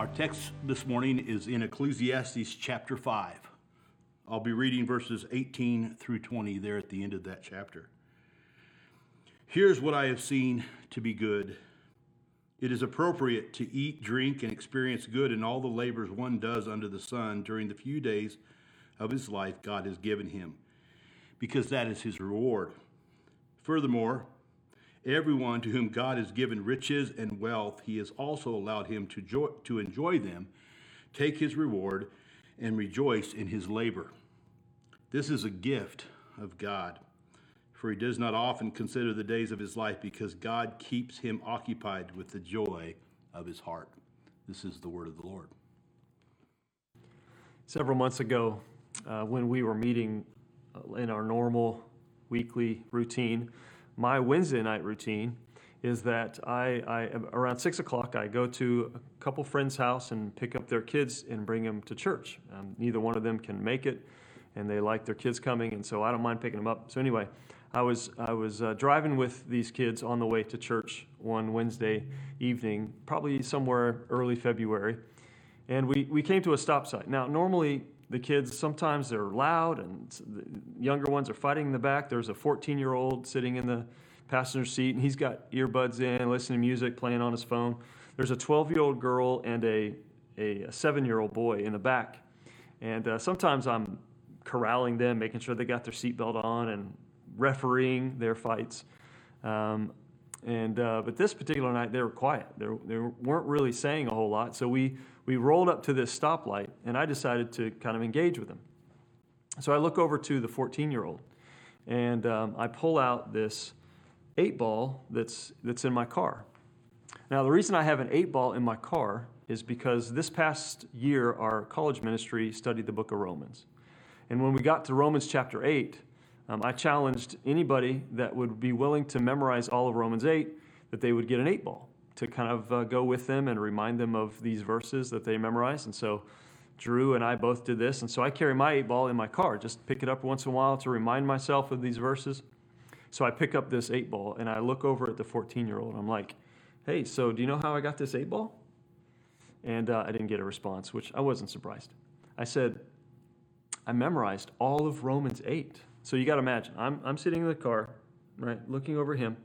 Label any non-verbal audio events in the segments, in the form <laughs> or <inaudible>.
Our text this morning is in Ecclesiastes chapter 5. I'll be reading verses 18 through 20 there at the end of that chapter. Here's what I have seen to be good. It is appropriate to eat, drink, and experience good in all the labors one does under the sun during the few days of his life God has given him, because that is his reward. Furthermore, everyone to whom God has given riches and wealth, he has also allowed him to, jo- to enjoy them, take his reward, and rejoice in his labor. This is a gift of God, for he does not often consider the days of his life because God keeps him occupied with the joy of his heart. This is the word of the Lord. Several months ago, uh, when we were meeting uh, in our normal weekly routine, my Wednesday night routine is that I, I around six o'clock I go to a couple friends' house and pick up their kids and bring them to church. Um, neither one of them can make it, and they like their kids coming, and so I don't mind picking them up. So anyway, I was I was uh, driving with these kids on the way to church one Wednesday evening, probably somewhere early February, and we we came to a stop sign. Now normally the kids sometimes they're loud and the younger ones are fighting in the back. There's a 14 year old sitting in the passenger seat and he's got earbuds in listening to music playing on his phone. There's a 12 year old girl and a, a, a 7 year old boy in the back. And uh, sometimes i'm corralling them making sure they got their seatbelt on and refereeing their fights. Um, and uh, but this particular night they were quiet. They, they weren't really saying a whole lot. So we we rolled up to this stoplight, and I decided to kind of engage with him. So I look over to the 14 year old, and um, I pull out this eight ball that's, that's in my car. Now, the reason I have an eight ball in my car is because this past year, our college ministry studied the book of Romans. And when we got to Romans chapter 8, um, I challenged anybody that would be willing to memorize all of Romans 8 that they would get an eight ball to kind of uh, go with them and remind them of these verses that they memorized. And so Drew and I both did this. And so I carry my eight ball in my car, just pick it up once in a while to remind myself of these verses. So I pick up this eight ball and I look over at the 14 year old. I'm like, hey, so do you know how I got this eight ball? And uh, I didn't get a response, which I wasn't surprised. I said, I memorized all of Romans 8. So you got to imagine, I'm, I'm sitting in the car, right, looking over him.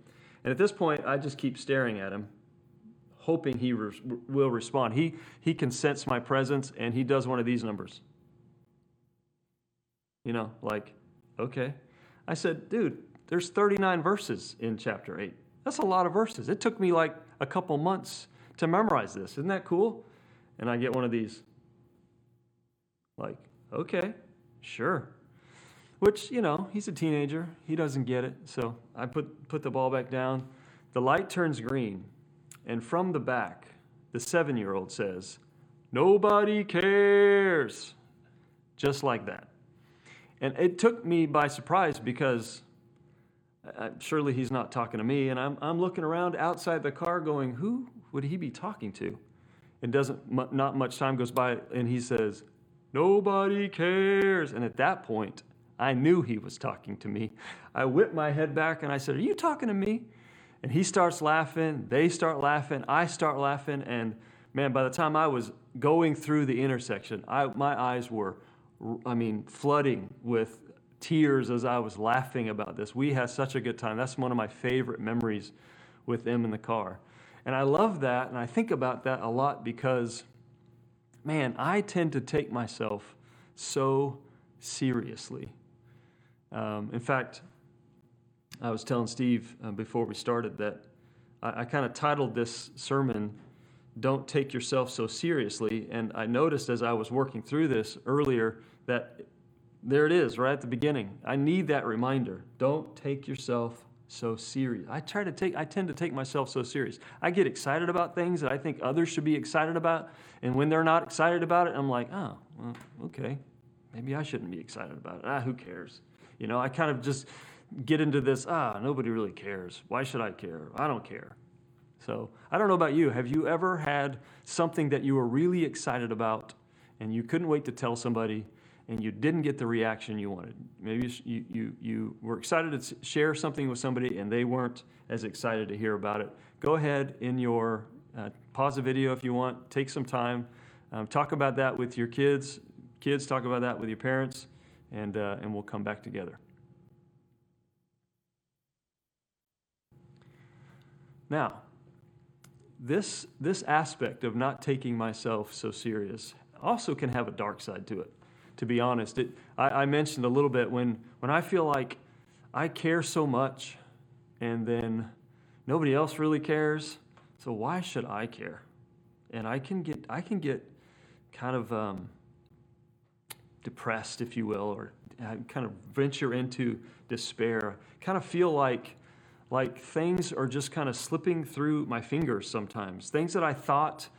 And at this point, I just keep staring at him hoping he re- will respond. He, he can sense my presence and he does one of these numbers. You know, like, okay. I said, dude, there's 39 verses in chapter 8. That's a lot of verses. It took me like a couple months to memorize this. Isn't that cool? And I get one of these. Like, okay, sure. Which, you know, he's a teenager. He doesn't get it. So I put, put the ball back down. The light turns green. And from the back, the seven year old says, Nobody cares. Just like that. And it took me by surprise because uh, surely he's not talking to me. And I'm, I'm looking around outside the car going, Who would he be talking to? And doesn't, not much time goes by, and he says, Nobody cares. And at that point, I knew he was talking to me. I whipped my head back and I said, Are you talking to me? And he starts laughing, they start laughing, I start laughing, and man, by the time I was going through the intersection, I, my eyes were, I mean, flooding with tears as I was laughing about this. We had such a good time. That's one of my favorite memories with them in the car. And I love that, and I think about that a lot because, man, I tend to take myself so seriously. Um, in fact, I was telling Steve uh, before we started that I, I kind of titled this sermon, Don't Take Yourself So Seriously. And I noticed as I was working through this earlier that there it is right at the beginning. I need that reminder. Don't take yourself so serious. I try to take I tend to take myself so serious. I get excited about things that I think others should be excited about, and when they're not excited about it, I'm like, "Oh, well, okay. Maybe I shouldn't be excited about it. Ah, who cares?" You know, I kind of just get into this, ah, nobody really cares. Why should I care? I don't care. So I don't know about you. Have you ever had something that you were really excited about and you couldn't wait to tell somebody and you didn't get the reaction you wanted? Maybe you, you, you were excited to share something with somebody and they weren't as excited to hear about it. Go ahead in your Uh, pause the video if you want, take some time, um, talk about that with your kids. Kids, talk about that with your parents, and, uh, and we'll come back together. Now, this, this aspect of not taking myself so serious also can have a dark side to it. To be honest, it, I, I mentioned a little bit when, when I feel like I care so much and then nobody else really cares, so why should I care? And I can get, I can get kind of um, depressed, if you will, or kind of venture into despair. Kind of feel like like things are just kind of slipping through my fingers sometimes. Things that I thought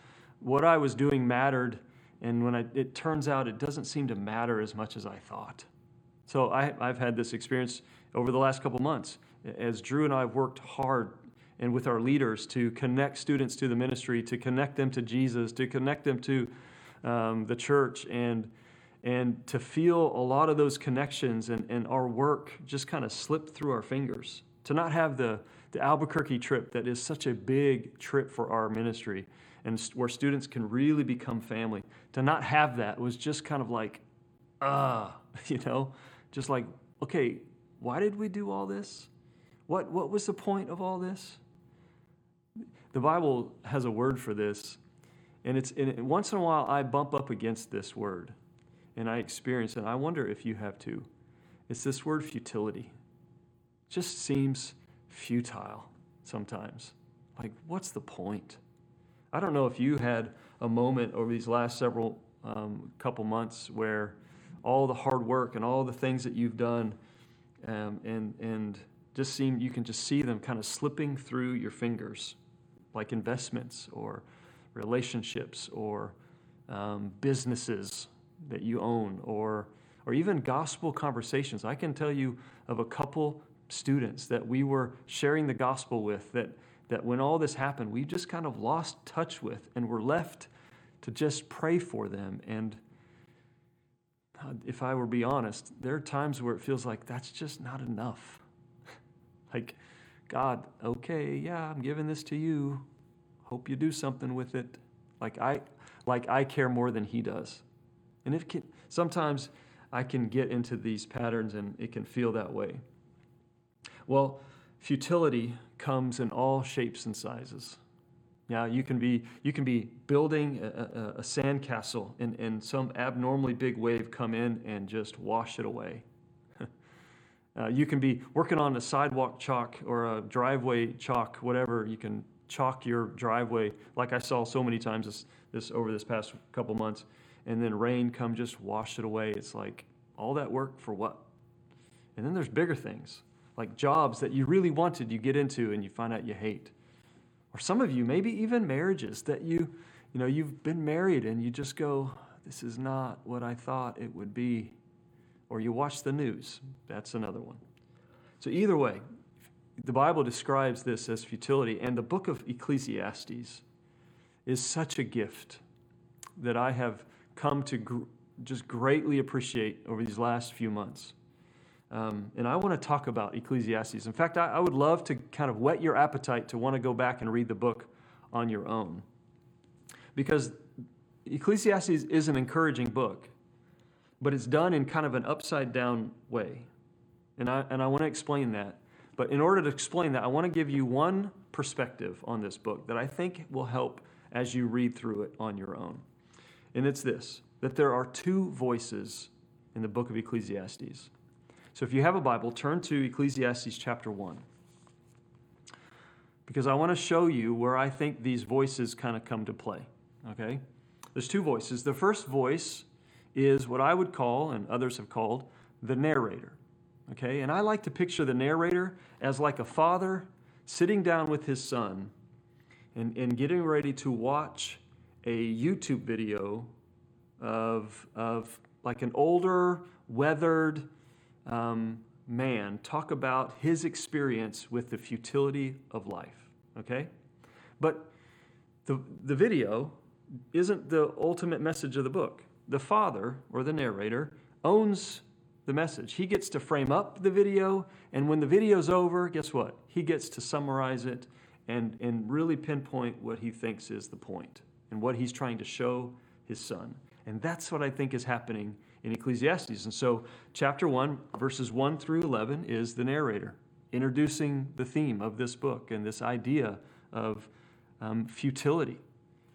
what I was doing mattered, and when I, it turns out it doesn't seem to matter as much as I thought. So I, have had this experience over the last couple months as Drew and I have worked hard and with our leaders to connect students to the ministry, to connect them to Jesus, to connect them to um, the church, and and to feel a lot of those connections and, and our work just kind of slip through our fingers to not have the, the Albuquerque trip that is such a big trip for our ministry and where students can really become family. To not have that was just kind of like, ah, uh, <laughs> you know, just like, okay, why did we do all this? What, what was the point of all this? The Bible has a word for this, and it's and once in a while I bump up against this word, and I experience it. I wonder if you have too. It's this word futility just seems futile sometimes. Like, what's the point? I don't know if you had a moment over these last several um, couple months where all the hard work and all the things that you've done um, and, and just seem you can just see them kind of slipping through your fingers like investments or relationships or um, businesses that you own or or even gospel conversations. I can tell you of a couple students that we were sharing the gospel with that, that when all this happened, we just kind of lost touch with and were left to just pray for them. And if I were be honest, there are times where it feels like that's just not enough. <laughs> like, God, okay, yeah, I'm giving this to you. Hope you do something with it. Like I, like I care more than He does. And it can sometimes I can get into these patterns and it can feel that way. Well, futility comes in all shapes and sizes. Now, you can be, you can be building a, a, sandcastle and, and some abnormally big wave come in and just wash it away. <laughs> uh, you can be working on a sidewalk chalk or a driveway chalk, whatever. You can chalk your driveway, like I saw so many times this, this over this past couple months, and then rain come just wash it away. It's like all that work for what? And then there's bigger things like jobs that you really wanted, you get into and you find out you hate. Or some of you, maybe even marriages that you, you know, you've been married and you just go, this is not what I thought it would be. Or you watch the news. That's another one. So, either way, the Bible describes this as futility, and the book of Ecclesiastes is such a gift that I have come to gr- just greatly appreciate over these last few months. Um, and I want to talk about Ecclesiastes. In fact, I, I, would love to kind of whet your appetite to want to go back and read the book on your own. Because Ecclesiastes is an encouraging book, but it's done in kind of an upside down way. And I, and I want to explain that. But in order to explain that, I want to give you one perspective on this book that I think will help as you read through it on your own. And it's this that there are two voices in the book of Ecclesiastes. So if you have a Bible, turn to Ecclesiastes chapter 1. Because I want to show you where I think these voices kind of come to play. Okay? There's two voices. The first voice is what I would call, and others have called, the narrator. Okay? And I like to picture the narrator as like a father sitting down with his son and, and getting ready to watch a YouTube video of, of like an older, weathered, um, man talk about his experience with the futility of life. Okay? But the, the video isn't the ultimate message of the book. The father or the narrator owns the message. He gets to frame up the video, and when the video's over, guess what? He gets to summarize it and, and really pinpoint what he thinks is the point and what he's trying to show his son. And that's what I think is happening in Ecclesiastes. And so, chapter 1, verses 1 through 11, is the narrator introducing the theme of this book and this idea of um, futility.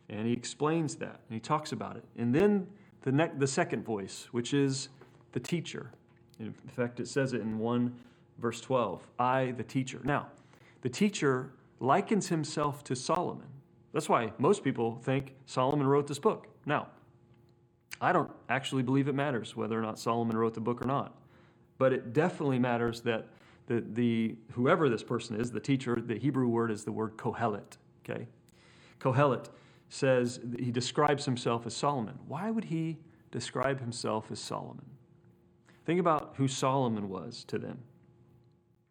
And he explains that and he talks about it. And then the, ne- the second voice, which is the teacher. In fact, it says it in 1 verse 12 I, the teacher. Now, the teacher likens himself to Solomon. That's why most people think Solomon wrote this book. Now, I don't actually believe it matters whether or not Solomon wrote the book or not. But it definitely matters that the, the whoever this person is, the teacher, the Hebrew word is the word kohelet. Okay? Kohelet says he describes himself as Solomon. Why would he describe himself as Solomon? Think about who Solomon was to them.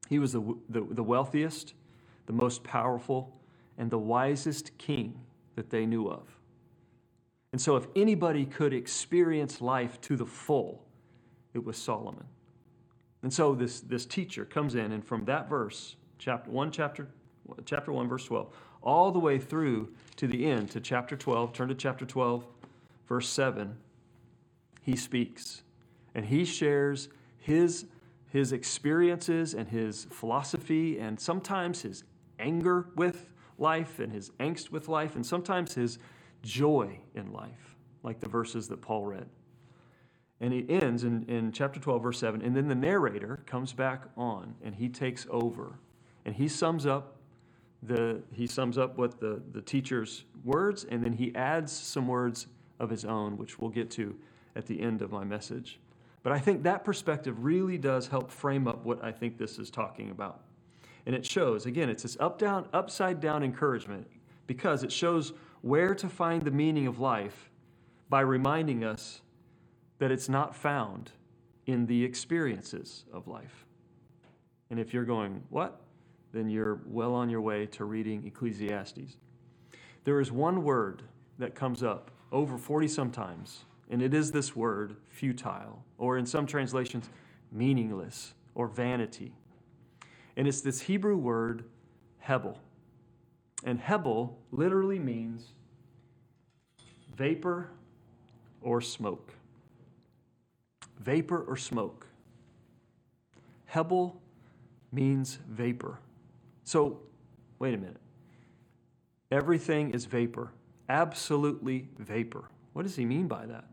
He was the, the, the wealthiest, the most powerful, and the wisest king that they knew of. And so, if anybody could experience life to the full, it was Solomon. And so, this, this teacher comes in, and from that verse, chapter 1, chapter, chapter 1, verse 12, all the way through to the end, to chapter 12, turn to chapter 12, verse 7, he speaks. And he shares his, his experiences and his philosophy, and sometimes his anger with life and his angst with life, and sometimes his joy in life, like the verses that Paul read. And he ends in, in chapter 12, verse 7. And then the narrator comes back on and he takes over. And he sums up the he sums up what the, the teacher's words, and then he adds some words of his own, which we'll get to at the end of my message. But I think that perspective really does help frame up what I think this is talking about. And it shows, again, it's this up down, upside down encouragement because it shows where to find the meaning of life by reminding us that it's not found in the experiences of life. And if you're going, what? Then you're well on your way to reading Ecclesiastes. There is one word that comes up over 40 sometimes, and it is this word, futile, or in some translations, meaningless or vanity. And it's this Hebrew word, hebel. And hebel literally means vapor or smoke. Vapor or smoke. Hebel means vapor. So, wait a minute. Everything is vapor, absolutely vapor. What does he mean by that?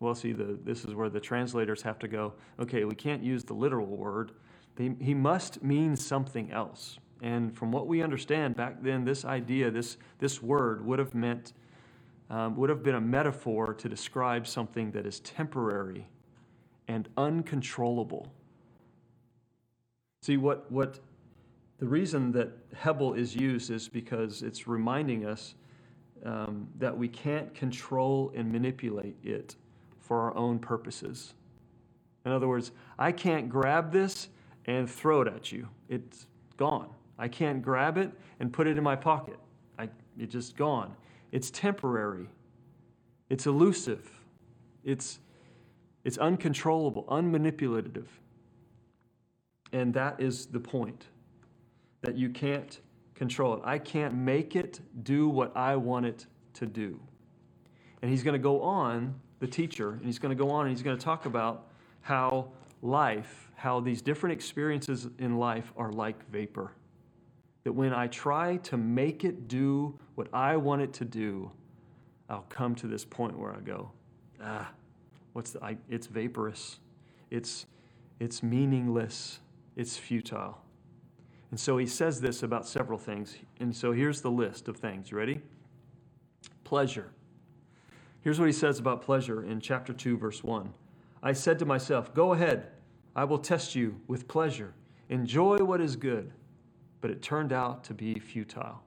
Well, see, the, this is where the translators have to go, okay, we can't use the literal word. he must mean something else. And from what we understand back then, this idea, this, this word would have meant, um, would have been a metaphor to describe something that is temporary and uncontrollable. See, what, what the reason that Hebel is used is because it's reminding us um, that we can't control and manipulate it for our own purposes. In other words, I can't grab this and throw it at you. It's gone. I can't grab it and put it in my pocket. I, it's just gone. It's temporary. It's elusive. It's, it's uncontrollable, unmanipulative. And that is the point that you can't control it. I can't make it do what I want it to do. And he's going to go on, the teacher, and he's going to go on and he's going to talk about how life, how these different experiences in life are like vapor that when I try to make it do what I want it to do, I'll come to this point where I go, ah, what's the, I, it's vaporous, it's, it's meaningless, it's futile. And so he says this about several things. And so here's the list of things. You ready? Pleasure. Here's what he says about pleasure in chapter 2, verse 1. I said to myself, Go ahead, I will test you with pleasure. Enjoy what is good but it turned out to be futile.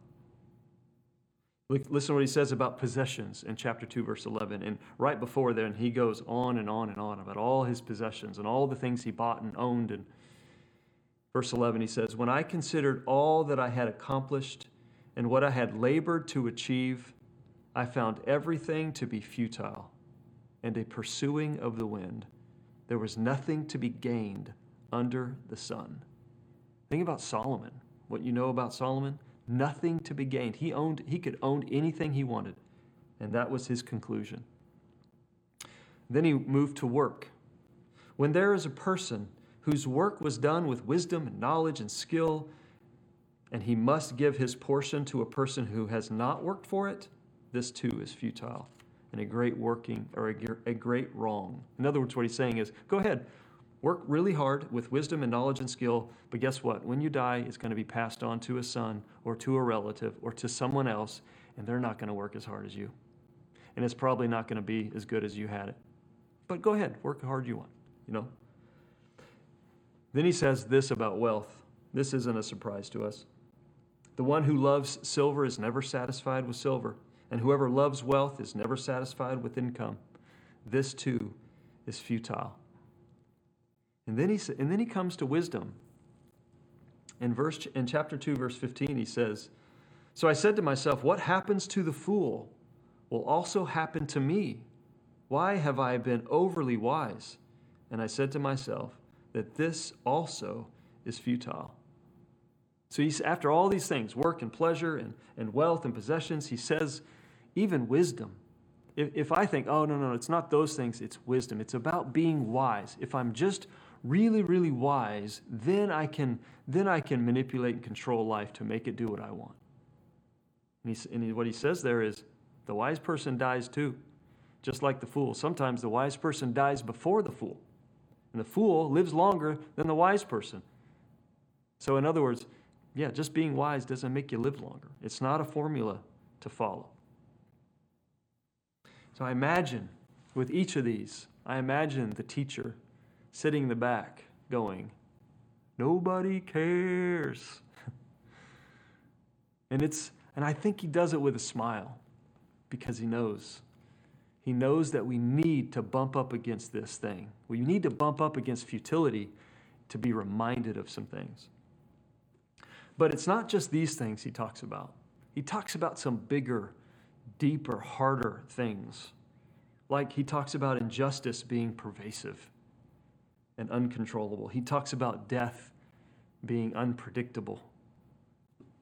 Listen to what he says about possessions in chapter 2, verse 11. And right before then, he goes on and on and on about all his possessions and all the things he bought and owned. And verse 11, he says, When I considered all that I had accomplished and what I had labored to achieve, I found everything to be futile and a pursuing of the wind. There was nothing to be gained under the sun. Think about Solomon what you know about Solomon, nothing to be gained. He owned he could own anything he wanted. And that was his conclusion. Then he moved to work. When there is a person whose work was done with wisdom and knowledge and skill, and he must give his portion to a person who has not worked for it, this too is futile and a great working or a, a great wrong. In other words, what he's saying is go ahead, work really hard with wisdom and knowledge and skill, but guess what? When you die, it's going to be passed on to a son or to a relative or to someone else, and they're not going to work as hard as you. And it's probably not going to be as good as you had it. But go ahead, work hard you want, you know? Then he says this about wealth. This isn't a surprise to us. The one who loves silver is never satisfied with silver, and whoever loves wealth is never satisfied with income. This too is futile. And then he, and then he comes to wisdom. In, verse, in chapter 2, verse 15, he says, So I said to myself, What happens to the fool will also happen to me. Why have I been overly wise? And I said to myself, that this also is futile. So he's, after all these things, work and pleasure and, and wealth and possessions, he says, even wisdom. If, if I think, oh, no, no, it's not those things, it's wisdom. It's about being wise. If I'm just really, really wise, then I can, then I can manipulate and control life to make it do what I want. And, he, and what he says there is, the wise person dies too, just like the fool. Sometimes the wise person dies before the fool. And the fool lives longer than the wise person. So, in other words, yeah, just being wise doesn't make you live longer. It's not a formula to follow. So, I imagine with each of these, I imagine the teacher sitting in the back going, Nobody cares. <laughs> and it's and I think he does it with a smile because he knows he knows that we need to bump up against this thing. We need to bump up against futility to be reminded of some things. But it's not just these things he talks about. He talks about some bigger, deeper, harder things. Like he talks about injustice being pervasive and uncontrollable. He talks about death being unpredictable,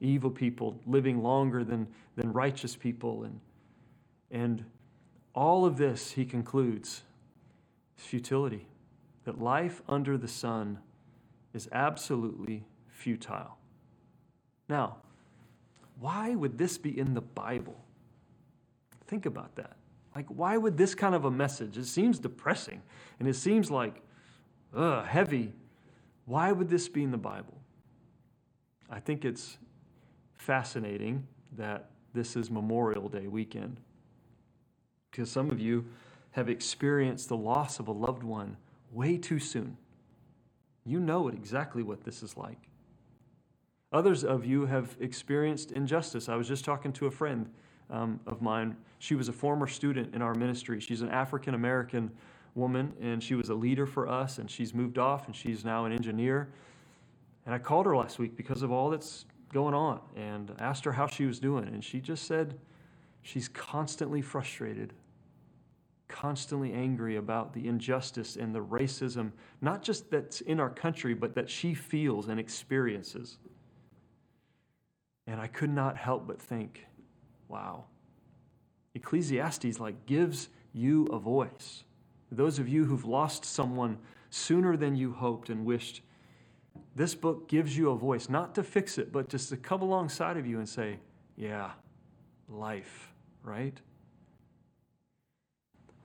evil people living longer than, than righteous people, and, and all of this, he concludes, is futility. That life under the sun is absolutely futile. Now, why would this be in the Bible? Think about that. Like, why would this kind of a message? It seems depressing and it seems like ugh, heavy. Why would this be in the Bible? I think it's fascinating that this is Memorial Day weekend because some of you have experienced the loss of a loved one way too soon. You know exactly what this is like. Others of you have experienced injustice. I was just talking to a friend um, of mine. She was a former student in our ministry. She's an African American woman, and she was a leader for us, and she's moved off, and she's now an engineer. And I called her last week because of all that's going on and asked her how she was doing. And she just said she's constantly frustrated constantly angry about the injustice and the racism, not just that's in our country, but that she feels and experiences. And I could not help but think, wow, Ecclesiastes like gives you a voice. Those of you who've lost someone sooner than you hoped and wished, this book gives you a voice, not to fix it, but just to come alongside of you and say, yeah, life, right?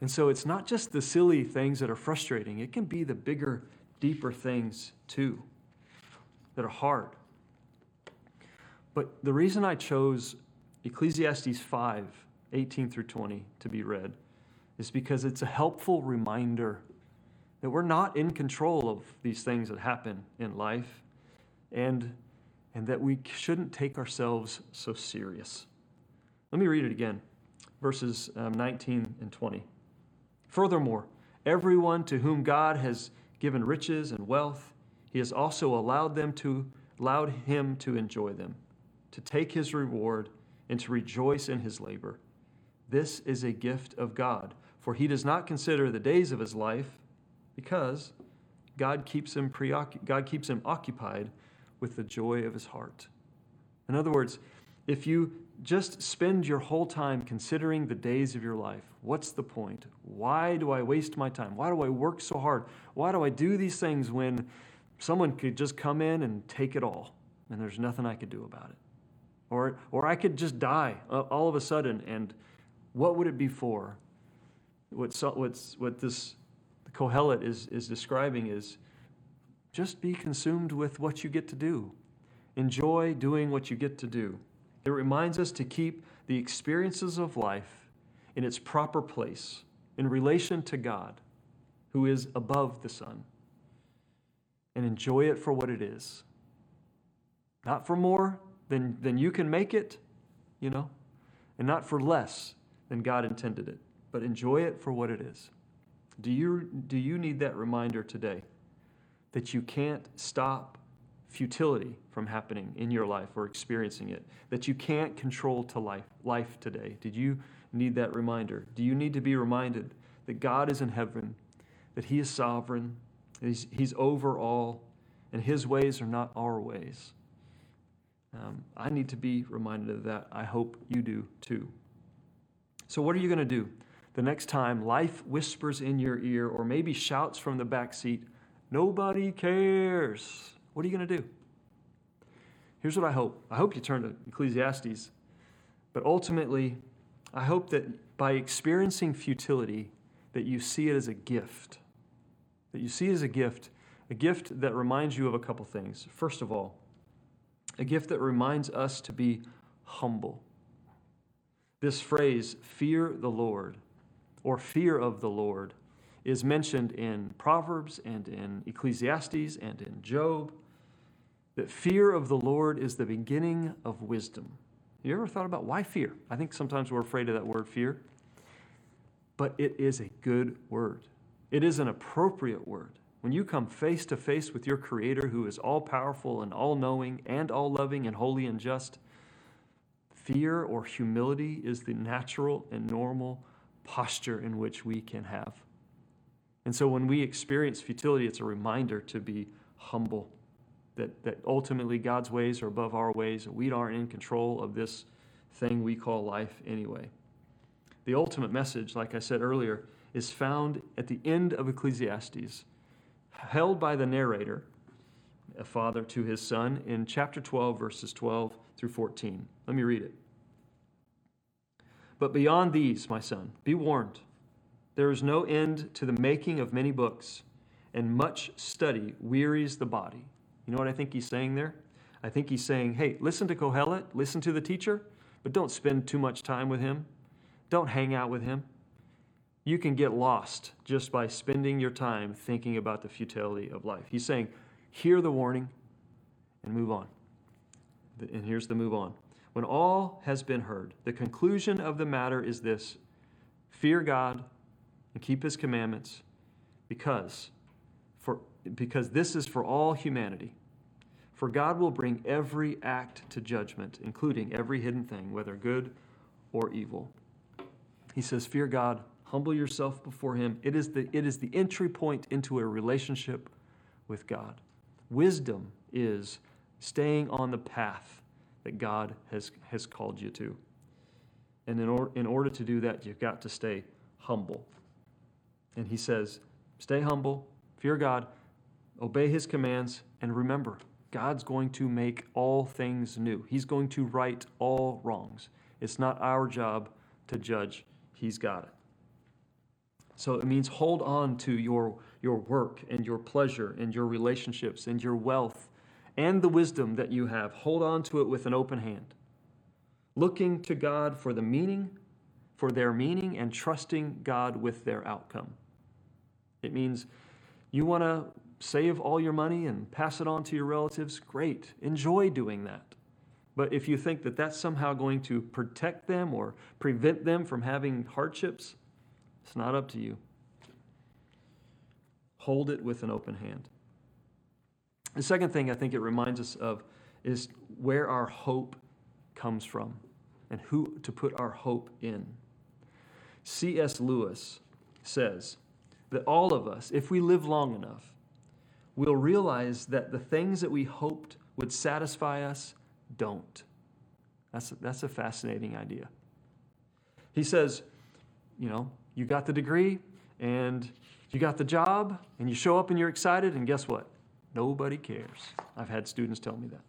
And so it's not just the silly things that are frustrating, it can be the bigger, deeper things too that are hard. But the reason I chose Ecclesiastes 5 18 through 20 to be read is because it's a helpful reminder that we're not in control of these things that happen in life and, and that we shouldn't take ourselves so serious. Let me read it again verses um, 19 and 20. Furthermore, everyone to whom God has given riches and wealth, he has also allowed them to allowed him to enjoy them, to take his reward and to rejoice in his labor. This is a gift of God, for he does not consider the days of his life because God keeps him preoccupied, God keeps him occupied with the joy of his heart. In other words, if you just spend your whole time considering the days of your life, what's the point? Why do I waste my time? Why do I work so hard? Why do I do these things when someone could just come in and take it all and there's nothing I could do about it? Or, or I could just die all of a sudden, and what would it be for? What, what's, what this Kohelet is, is describing is just be consumed with what you get to do. Enjoy doing what you get to do. It reminds us to keep the experiences of life in its proper place, in relation to God, who is above the sun, and enjoy it for what it is. Not for more than, than you can make it, you know, and not for less than God intended it, but enjoy it for what it is. Do you, do you need that reminder today that you can't stop futility from happening in your life or experiencing it, that you can't control to life, life today? Did you need that reminder? Do you need to be reminded that God is in heaven, that He is sovereign, He's, he's over all, and His ways are not our ways? Um, I need to be reminded of that. I hope you do too. So, what are you going to do the next time life whispers in your ear or maybe shouts from the back seat, Nobody cares? What are you going to do? Here's what I hope I hope you turn to Ecclesiastes, but ultimately, I hope that by experiencing futility, that you see it as a gift. That you see it as a gift, a gift that reminds you of a couple things. First of all, a gift that reminds us to be humble. This phrase, fear the Lord, or fear of the Lord, is mentioned in Proverbs and in Ecclesiastes and in Job. That fear of the Lord is the beginning of wisdom. You ever thought about why fear? I think sometimes we're afraid of that word fear, but it is a good word. It is an appropriate word. When you come face to face with your Creator who is all powerful and all knowing and all loving and holy and just, fear or humility is the natural and normal posture in which we can have. And so when we experience futility, it's a reminder to be humble, that, that ultimately God's ways are above our ways, and we aren't in control of this thing we call life anyway. The ultimate message, like I said earlier, is found at the end of Ecclesiastes held by the narrator, a father to his son, in chapter 12, verses 12 through 14. Let me read it. But beyond these, my son, be warned. There is no end to the making of many books, and much study wearies the body. You know what I think he's saying there? I think he's saying, hey, listen to Kohelet, listen to the teacher, but don't spend too much time with him. Don't hang out with him you can get lost just by spending your time thinking about the futility of life. He's saying, hear the warning and move on. And here's the move on. When all has been heard, the conclusion of the matter is this fear God and keep his commandments because for because this is for all humanity. For God will bring every act to judgment, including every hidden thing, whether good or evil. He says, Fear God Humble yourself before Him. It is the, it is the entry point into a relationship with God. Wisdom is staying on the path that God has, has called you to. And in, or, in order to do that, you've got to stay humble. And He says, stay humble, fear God, obey His commands, and remember, God's going to make all things new. He's going to right all wrongs. It's not our job to judge, He's got it. So it means hold on to your, your work and your pleasure and your relationships and your wealth and the wisdom that you have. Hold on to it with an open hand. Looking to God for the meaning, for their meaning, and trusting God with their outcome. It means you want to save all your money and pass it on to your relatives. Great. Enjoy doing that. But if you think that that's somehow going to protect them or prevent them from having hardships, it's not up to you. Hold it with an open hand. The second thing I think it reminds us of is where our hope comes from and who to put our hope in. C.S. Lewis says that all of us, if we live long enough, will realize that the things that we hoped would satisfy us don't. That's a, that's a fascinating idea. He says, you know, you got the degree and you got the job and you show up and you're excited, and guess what? Nobody cares. I've had students tell me that.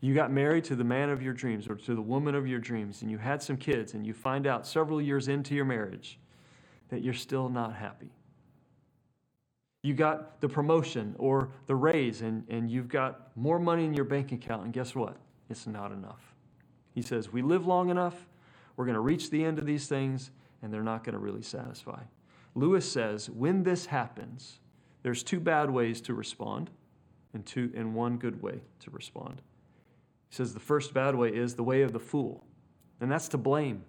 You got married to the man of your dreams or to the woman of your dreams, and you had some kids, and you find out several years into your marriage that you're still not happy. You got the promotion or the raise, and, and you've got more money in your bank account, and guess what? It's not enough. He says, We live long enough, we're going to reach the end of these things, and they're not going to really satisfy. Lewis says, When this happens, there's two bad ways to respond and, two, and one good way to respond. He says the first bad way is the way of the fool, and that's to blame.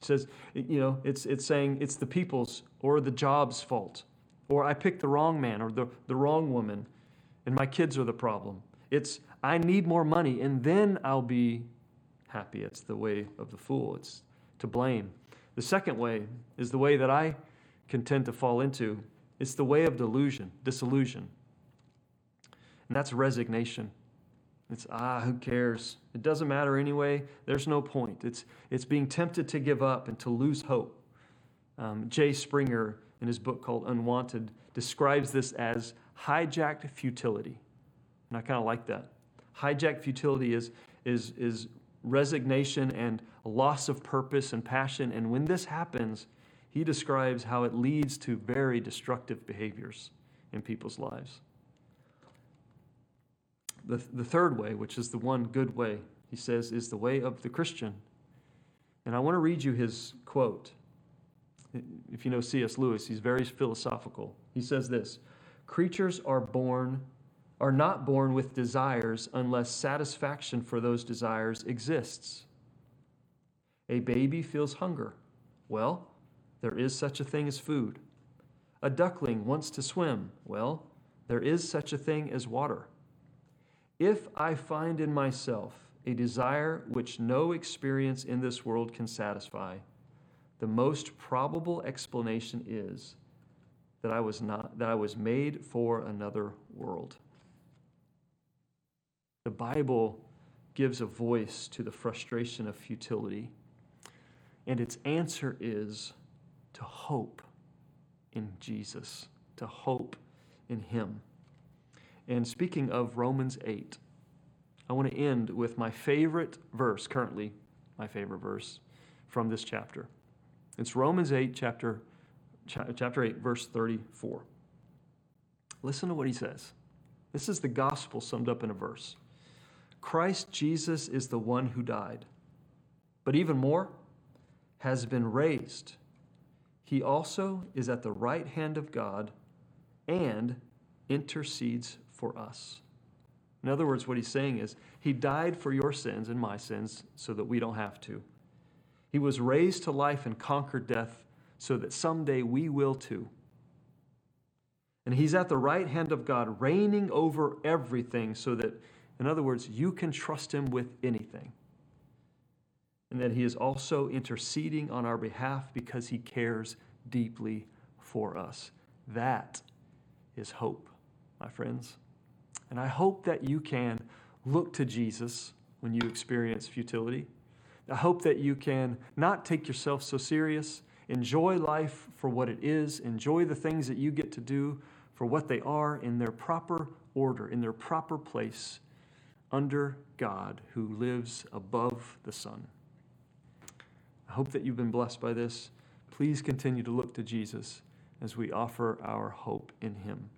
He says, you know, it's, it's saying it's the people's or the job's fault, or I picked the wrong man or the, the wrong woman, and my kids are the problem. It's I need more money, and then I'll be happy. It's the way of the fool, it's to blame. The second way is the way that I can tend to fall into it's the way of delusion, disillusion. And that's resignation. It's, ah, who cares? It doesn't matter anyway. There's no point. It's, it's being tempted to give up and to lose hope. Um, Jay Stringer, in his book called Unwanted, describes this as hijacked futility. And I kind of like that. Hijacked futility is, is, is resignation and loss of purpose and passion. And when this happens, he describes how it leads to very destructive behaviors in people's lives. The, the third way, which is the one good way, he says, is the way of the Christian. And I want to read you his quote. If you know C.S. Lewis, he's very philosophical. He says this Creatures are born, are not born with desires unless satisfaction for those desires exists. A baby feels hunger. Well, there is such a thing as food. A duckling wants to swim. Well, there is such a thing as water. If I find in myself a desire which no experience in this world can satisfy, the most probable explanation is that I was not that I was made for another world. The Bible gives a voice to the frustration of futility, and its answer is to hope in Jesus, to hope in Him. And speaking of Romans 8, I want to end with my favorite verse, currently, my favorite verse from this chapter. It's Romans 8, chapter, chapter 8, verse 34. Listen to what he says. This is the gospel summed up in a verse. Christ Jesus is the one who died, but even more, has been raised he also is at the right hand of God and intercedes for us. In other words, what he's saying is, He died for your sins and my sins so that we don't have to. He was raised to life and conquered death so that someday we will too. And He's at the right hand of God, reigning over everything so that, in other words, you can trust Him with anything and that He is also interceding on our behalf because He cares deeply for us. That is hope, my friends. And I hope that you can look to Jesus when you experience futility. I hope that you can not take yourself so serious, enjoy life for what it is, enjoy the things that you get to do for what they are in their proper order, in their proper place under God who lives above the sun. I hope that you've been blessed by this. Please continue to look to Jesus as we offer our hope in him.